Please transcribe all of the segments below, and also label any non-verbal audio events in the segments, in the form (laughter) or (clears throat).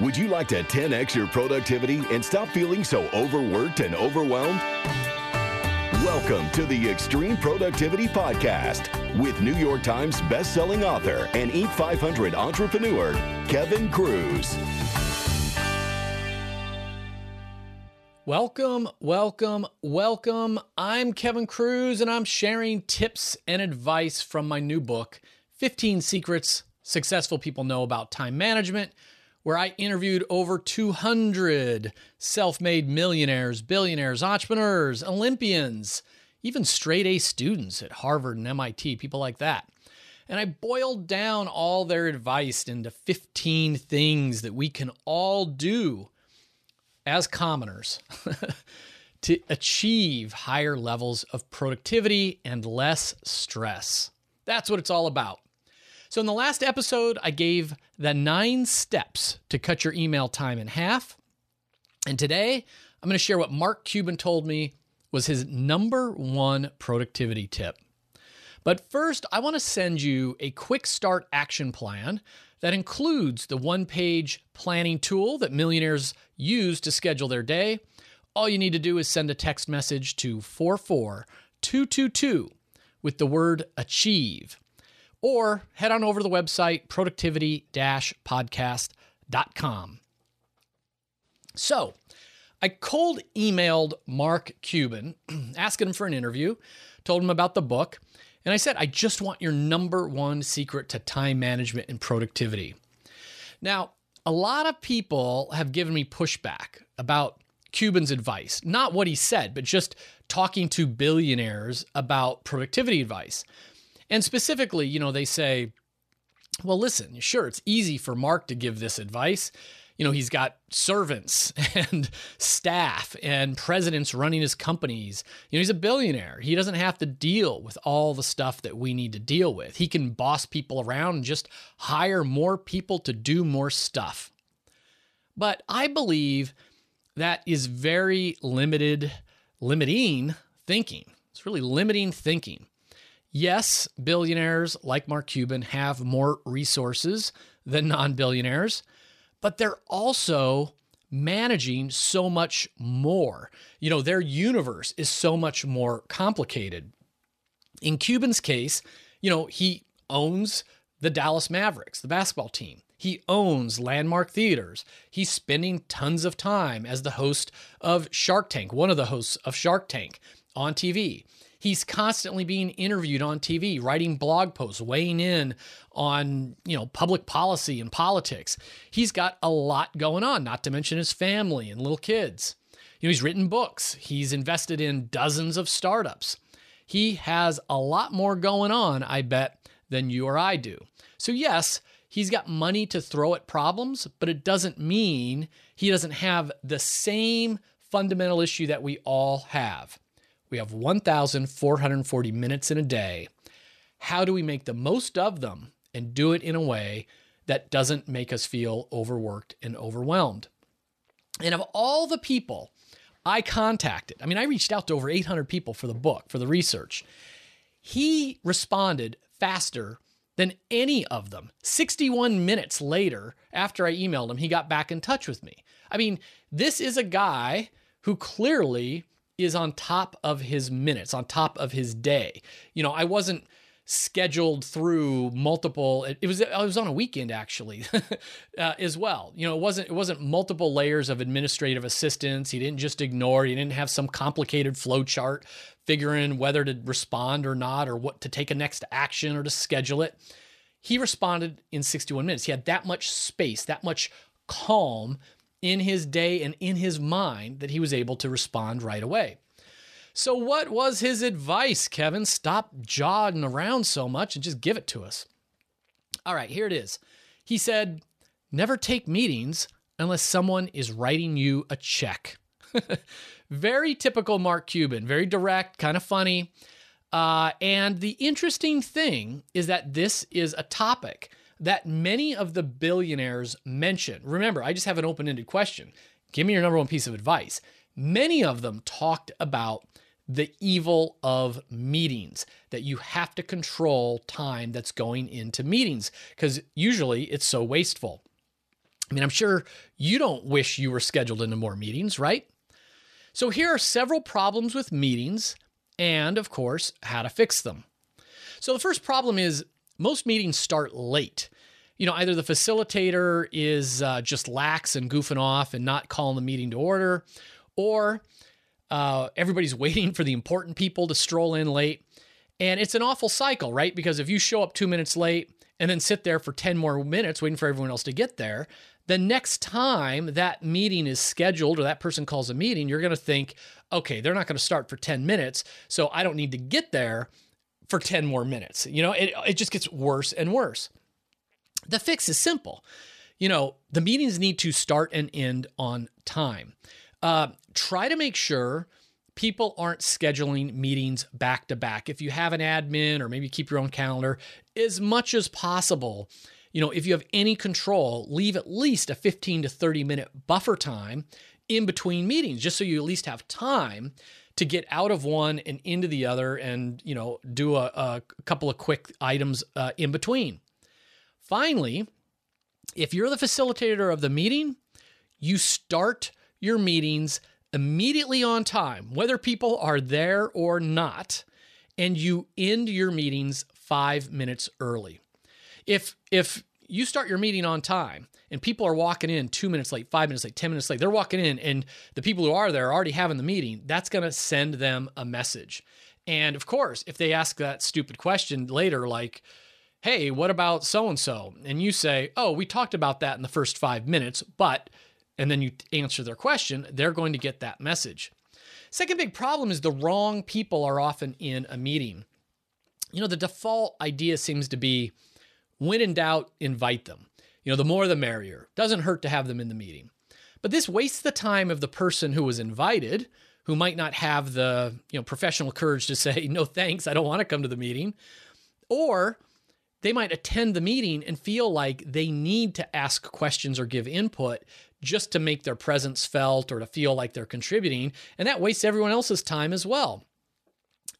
Would you like to 10x your productivity and stop feeling so overworked and overwhelmed? Welcome to the Extreme Productivity Podcast with New York Times bestselling author and Inc. 500 entrepreneur, Kevin Kruse. Welcome, welcome, welcome. I'm Kevin Kruse and I'm sharing tips and advice from my new book, 15 Secrets Successful People Know About Time Management, where I interviewed over 200 self made millionaires, billionaires, entrepreneurs, Olympians, even straight A students at Harvard and MIT, people like that. And I boiled down all their advice into 15 things that we can all do as commoners (laughs) to achieve higher levels of productivity and less stress. That's what it's all about. So, in the last episode, I gave the nine steps to cut your email time in half. And today, I'm going to share what Mark Cuban told me was his number one productivity tip. But first, I want to send you a quick start action plan that includes the one page planning tool that millionaires use to schedule their day. All you need to do is send a text message to 44222 with the word achieve or head on over to the website productivity podcast.com. So, I cold emailed Mark Cuban, (clears throat) asking him for an interview, told him about the book, and I said, I just want your number one secret to time management and productivity. Now, a lot of people have given me pushback about Cuban's advice, not what he said, but just talking to billionaires about productivity advice. And specifically, you know, they say, well, listen, sure, it's easy for Mark to give this advice. You know, he's got servants (laughs) and staff and presidents running his companies. You know, he's a billionaire. He doesn't have to deal with all the stuff that we need to deal with. He can boss people around and just hire more people to do more stuff. But I believe that is very limited, limiting thinking. It's really limiting thinking. Yes, billionaires like Mark Cuban have more resources than non billionaires, but they're also managing so much more. You know, their universe is so much more complicated. In Cuban's case, you know, he owns the Dallas Mavericks, the basketball team. He owns landmark theaters. He's spending tons of time as the host of Shark Tank, one of the hosts of Shark Tank on TV. He's constantly being interviewed on TV, writing blog posts, weighing in on, you know, public policy and politics. He's got a lot going on, not to mention his family and little kids. You know, he's written books. He's invested in dozens of startups. He has a lot more going on, I bet, than you or I do. So, yes, he's got money to throw at problems, but it doesn't mean he doesn't have the same fundamental issue that we all have. We have 1,440 minutes in a day. How do we make the most of them and do it in a way that doesn't make us feel overworked and overwhelmed? And of all the people I contacted, I mean, I reached out to over 800 people for the book, for the research. He responded faster than any of them. 61 minutes later, after I emailed him, he got back in touch with me. I mean, this is a guy who clearly is on top of his minutes, on top of his day. You know, I wasn't scheduled through multiple it, was it was on a weekend actually (laughs) uh, as well. You know it wasn't it wasn't multiple layers of administrative assistance. He didn't just ignore he didn't have some complicated flow chart figuring whether to respond or not or what to take a next action or to schedule it. He responded in 61 minutes. He had that much space that much calm in his day and in his mind that he was able to respond right away. So, what was his advice, Kevin? Stop jogging around so much and just give it to us. All right, here it is. He said, Never take meetings unless someone is writing you a check. (laughs) very typical Mark Cuban, very direct, kind of funny. Uh, and the interesting thing is that this is a topic that many of the billionaires mention. Remember, I just have an open ended question. Give me your number one piece of advice. Many of them talked about the evil of meetings, that you have to control time that's going into meetings because usually it's so wasteful. I mean, I'm sure you don't wish you were scheduled into more meetings, right? So here are several problems with meetings and, of course, how to fix them. So the first problem is most meetings start late. You know, either the facilitator is uh, just lax and goofing off and not calling the meeting to order, or uh, everybody's (laughs) waiting for the important people to stroll in late. And it's an awful cycle, right? Because if you show up two minutes late and then sit there for 10 more minutes waiting for everyone else to get there, the next time that meeting is scheduled or that person calls a meeting, you're going to think, okay, they're not going to start for 10 minutes. So I don't need to get there for 10 more minutes. You know, it, it just gets worse and worse. The fix is simple. You know, the meetings need to start and end on time. Uh, try to make sure people aren't scheduling meetings back to back. If you have an admin or maybe keep your own calendar, as much as possible, you know, if you have any control, leave at least a 15 to 30 minute buffer time in between meetings, just so you at least have time to get out of one and into the other and, you know, do a, a couple of quick items uh, in between. Finally, if you're the facilitator of the meeting, you start your meetings immediately on time, whether people are there or not, and you end your meetings five minutes early. If if you start your meeting on time and people are walking in two minutes late, five minutes late, 10 minutes late, they're walking in and the people who are there are already having the meeting, that's going to send them a message. And of course, if they ask that stupid question later, like, hey, what about so and so? And you say, oh, we talked about that in the first five minutes, but, and then you answer their question, they're going to get that message. Second big problem is the wrong people are often in a meeting. You know, the default idea seems to be when in doubt, invite them. You know, the more the merrier. Doesn't hurt to have them in the meeting. But this wastes the time of the person who was invited, who might not have the, you know, professional courage to say, "No, thanks, I don't want to come to the meeting." Or they might attend the meeting and feel like they need to ask questions or give input just to make their presence felt or to feel like they're contributing, and that wastes everyone else's time as well.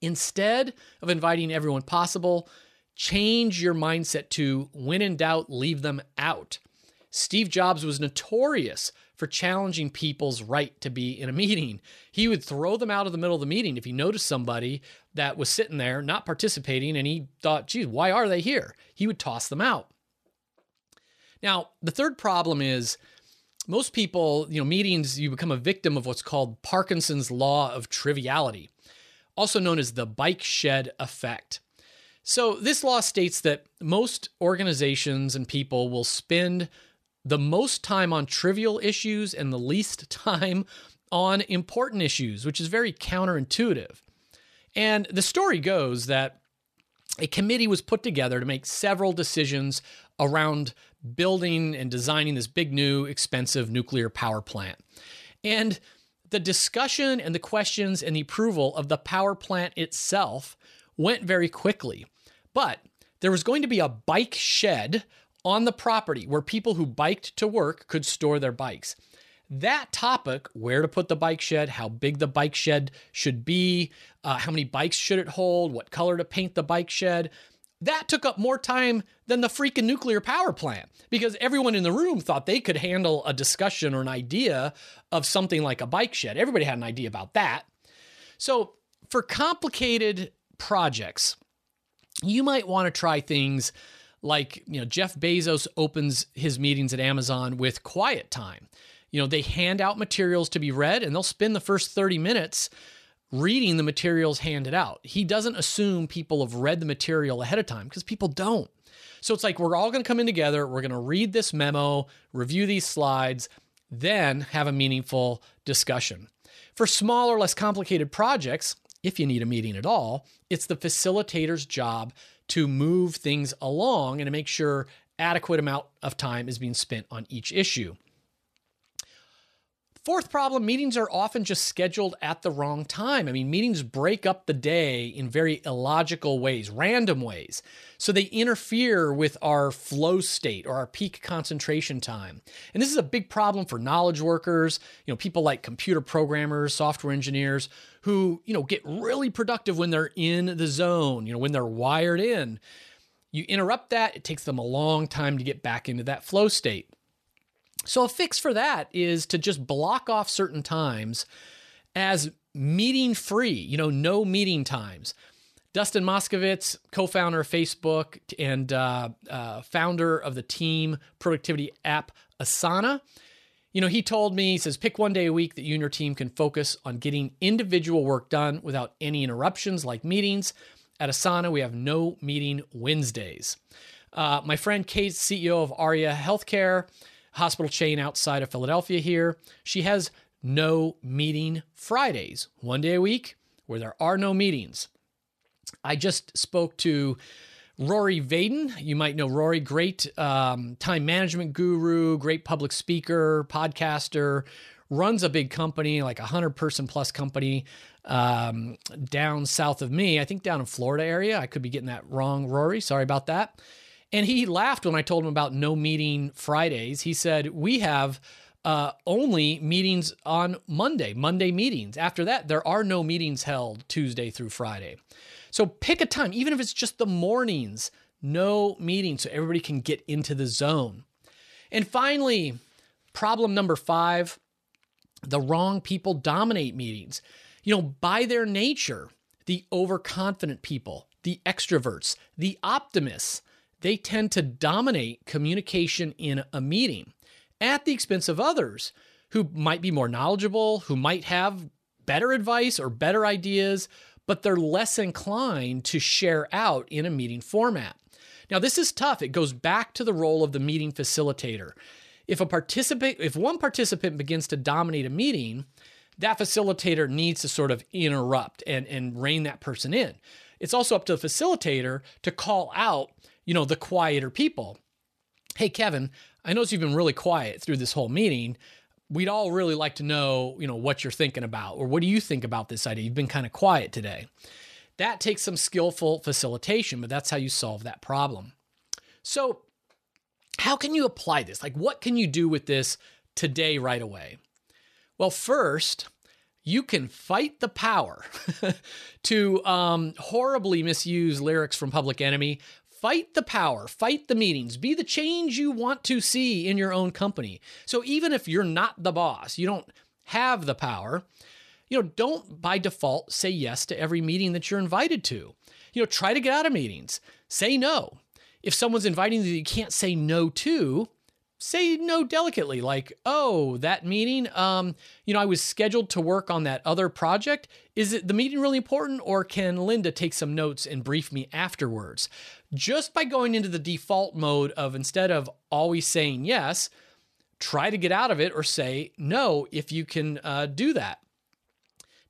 Instead of inviting everyone possible, change your mindset to when in doubt, leave them out. Steve Jobs was notorious for challenging people's right to be in a meeting. He would throw them out of the middle of the meeting if he noticed somebody that was sitting there not participating and he thought, geez, why are they here? He would toss them out. Now, the third problem is most people, you know, meetings, you become a victim of what's called Parkinson's law of triviality, also known as the bike shed effect. So, this law states that most organizations and people will spend the most time on trivial issues and the least (laughs) time on important issues, which is very counterintuitive. And the story goes that a committee was put together to make several decisions around building and designing this big new expensive nuclear power plant. And the discussion and the questions and the approval of the power plant itself went very quickly. But there was going to be a bike shed on the property where people who biked to work could store their bikes. That topic, where to put the bike shed, how big the bike shed should be, uh, how many bikes should it hold, what color to paint the bike shed, that took up more time than the freaking nuclear power plant because everyone in the room thought they could handle a discussion or an idea of something like a bike shed. Everybody had an idea about that. So, for complicated projects, you might want to try things like, you know, Jeff Bezos opens his meetings at Amazon with quiet time. You know, they hand out materials to be read and they'll spend the first 30 minutes reading the materials handed out. He doesn't assume people have read the material ahead of time because people don't. So it's like we're all going to come in together, we're going to read this memo, review these slides, then have a meaningful discussion. For smaller, less complicated projects, if you need a meeting at all, it's the facilitator's job to move things along and to make sure adequate amount of time is being spent on each issue. Fourth problem meetings are often just scheduled at the wrong time. I mean, meetings break up the day in very illogical ways, random ways. So they interfere with our flow state or our peak concentration time. And this is a big problem for knowledge workers, you know, people like computer programmers, software engineers who, you know, get really productive when they're in the zone, you know, when they're wired in. You interrupt that, it takes them a long time to get back into that flow state. So, a fix for that is to just block off certain times as meeting free, you know, no meeting times. Dustin Moskovitz, co founder of Facebook and uh, uh, founder of the team productivity app Asana, you know, he told me, he says, pick one day a week that you and your team can focus on getting individual work done without any interruptions like meetings. At Asana, we have no meeting Wednesdays. Uh, my friend Kate, CEO of Aria Healthcare, hospital chain outside of Philadelphia here, she has no meeting Fridays, one day a week where there are no meetings. I just spoke to Rory Vaden. You might know Rory, great um, time management guru, great public speaker, podcaster, runs a big company, like a 100 person plus company um, down south of me. I think down in Florida area. I could be getting that wrong, Rory. Sorry about that. And he laughed when I told him about no meeting Fridays. He said, We have uh, only meetings on Monday, Monday meetings. After that, there are no meetings held Tuesday through Friday. So pick a time, even if it's just the mornings, no meetings so everybody can get into the zone. And finally, problem number five the wrong people dominate meetings. You know, by their nature, the overconfident people, the extroverts, the optimists, they tend to dominate communication in a meeting at the expense of others who might be more knowledgeable, who might have better advice or better ideas, but they're less inclined to share out in a meeting format. Now, this is tough. It goes back to the role of the meeting facilitator. If a participant, if one participant begins to dominate a meeting, that facilitator needs to sort of interrupt and, and rein that person in. It's also up to the facilitator to call out, you know, the quieter people. Hey, Kevin, I notice you've been really quiet through this whole meeting we'd all really like to know, you know, what you're thinking about or what do you think about this idea? You've been kind of quiet today. That takes some skillful facilitation, but that's how you solve that problem. So, how can you apply this? Like, what can you do with this today, right away? Well, first, you can fight the power (laughs) to um, horribly misuse lyrics from Public Enemy Fight the power, fight the meetings, be the change you want to see in your own company. So even if you're not the boss, you don't have the power, you know, don't by default say yes to every meeting that you're invited to. You know, try to get out of meetings. Say no. If someone's inviting you you can't say no to, say no delicately like oh that meeting um you know i was scheduled to work on that other project. Is it the meeting really important or can linda take some notes and brief me afterwards? Just by going into the default mode of instead of always saying yes try to get out of it or say no if you can uh, do that.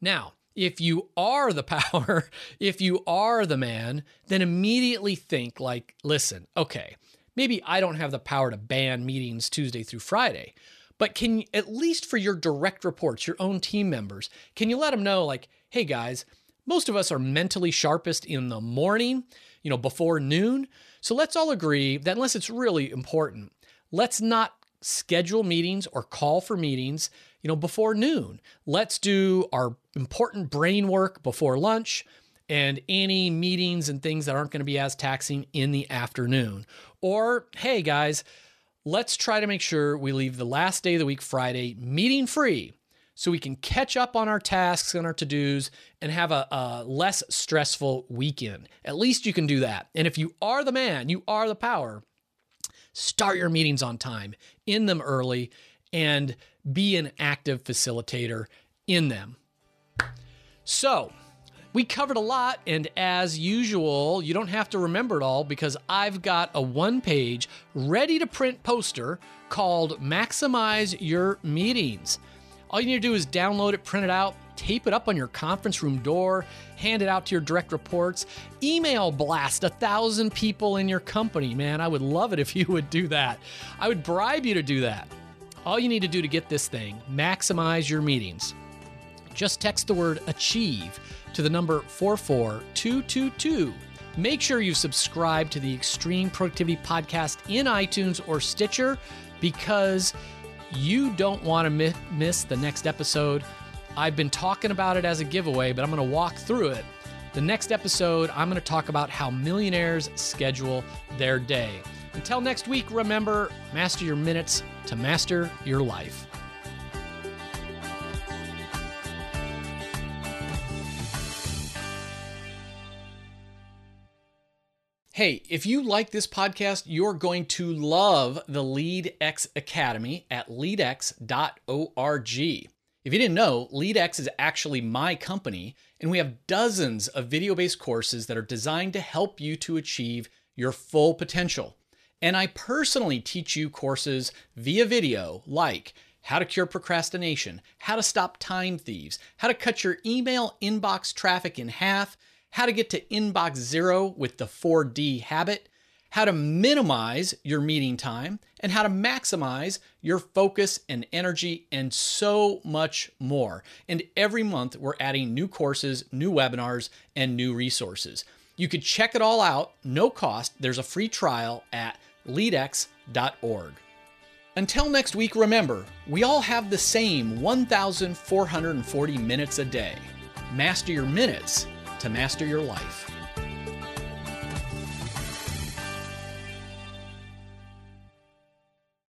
Now if you are the (laughs) power if you are the man then immediately think like listen okay maybe I don't have the power to ban meetings Tuesday through Friday, but can at least for your direct reports, your own team members, can you let them know like, hey guys, most of us are mentally sharpest in the morning, you know, before noon. So let's all agree that unless it's really important, let's not schedule meetings or call for meetings, you know, before noon. Let's do our important brain work before lunch and any meetings and things that aren't going to be as taxing in the afternoon. Or, hey guys, let's try to make sure we leave the last day of the week, Friday, meeting free so we can catch up on our tasks and our to dos and have a, a, less stressful weekend. At least you can do that. And if you are the man, you are the power, start your meetings on time, in them early, and be an active facilitator in them. So, we covered a lot, and as usual, you don't have to remember it all because I've got a one page, ready to print poster called Maximize Your Meetings. All you need to do is download it, print it out, tape it up on your conference room door, hand it out to your direct reports, email blast a thousand people in your company. Man, I would love it if you would do that. I would bribe you to do that. All you need to do to get this thing, maximize your meetings. Just text the word achieve to the number 44222. Make sure you subscribe to the Extreme Productivity Podcast in iTunes or Stitcher because you don't want to mi- miss the next episode. I've been talking about it as a giveaway, but I'm going to walk through it. The next episode, I'm going to talk about how millionaires schedule their day. Until next week, remember master your minutes to master your life. Hey, if you like this podcast, you're going to love the LeadX Academy at leadx.org. If you didn't know, LeadX is actually my company, and we have dozens of video based courses that are designed to help you to achieve your full potential. And I personally teach you courses via video like how to cure procrastination, how to stop time thieves, how to cut your email inbox traffic in half how to get to inbox zero with the 4D habit, how to minimize your meeting time, and how to maximize your focus and energy, and so much more. And every month, we're adding new courses, new webinars, and new resources. You could check it all out, no cost. There's a free trial at leadx.org. Until next week, remember, we all have the same 1,440 minutes a day. Master your minutes to master your life.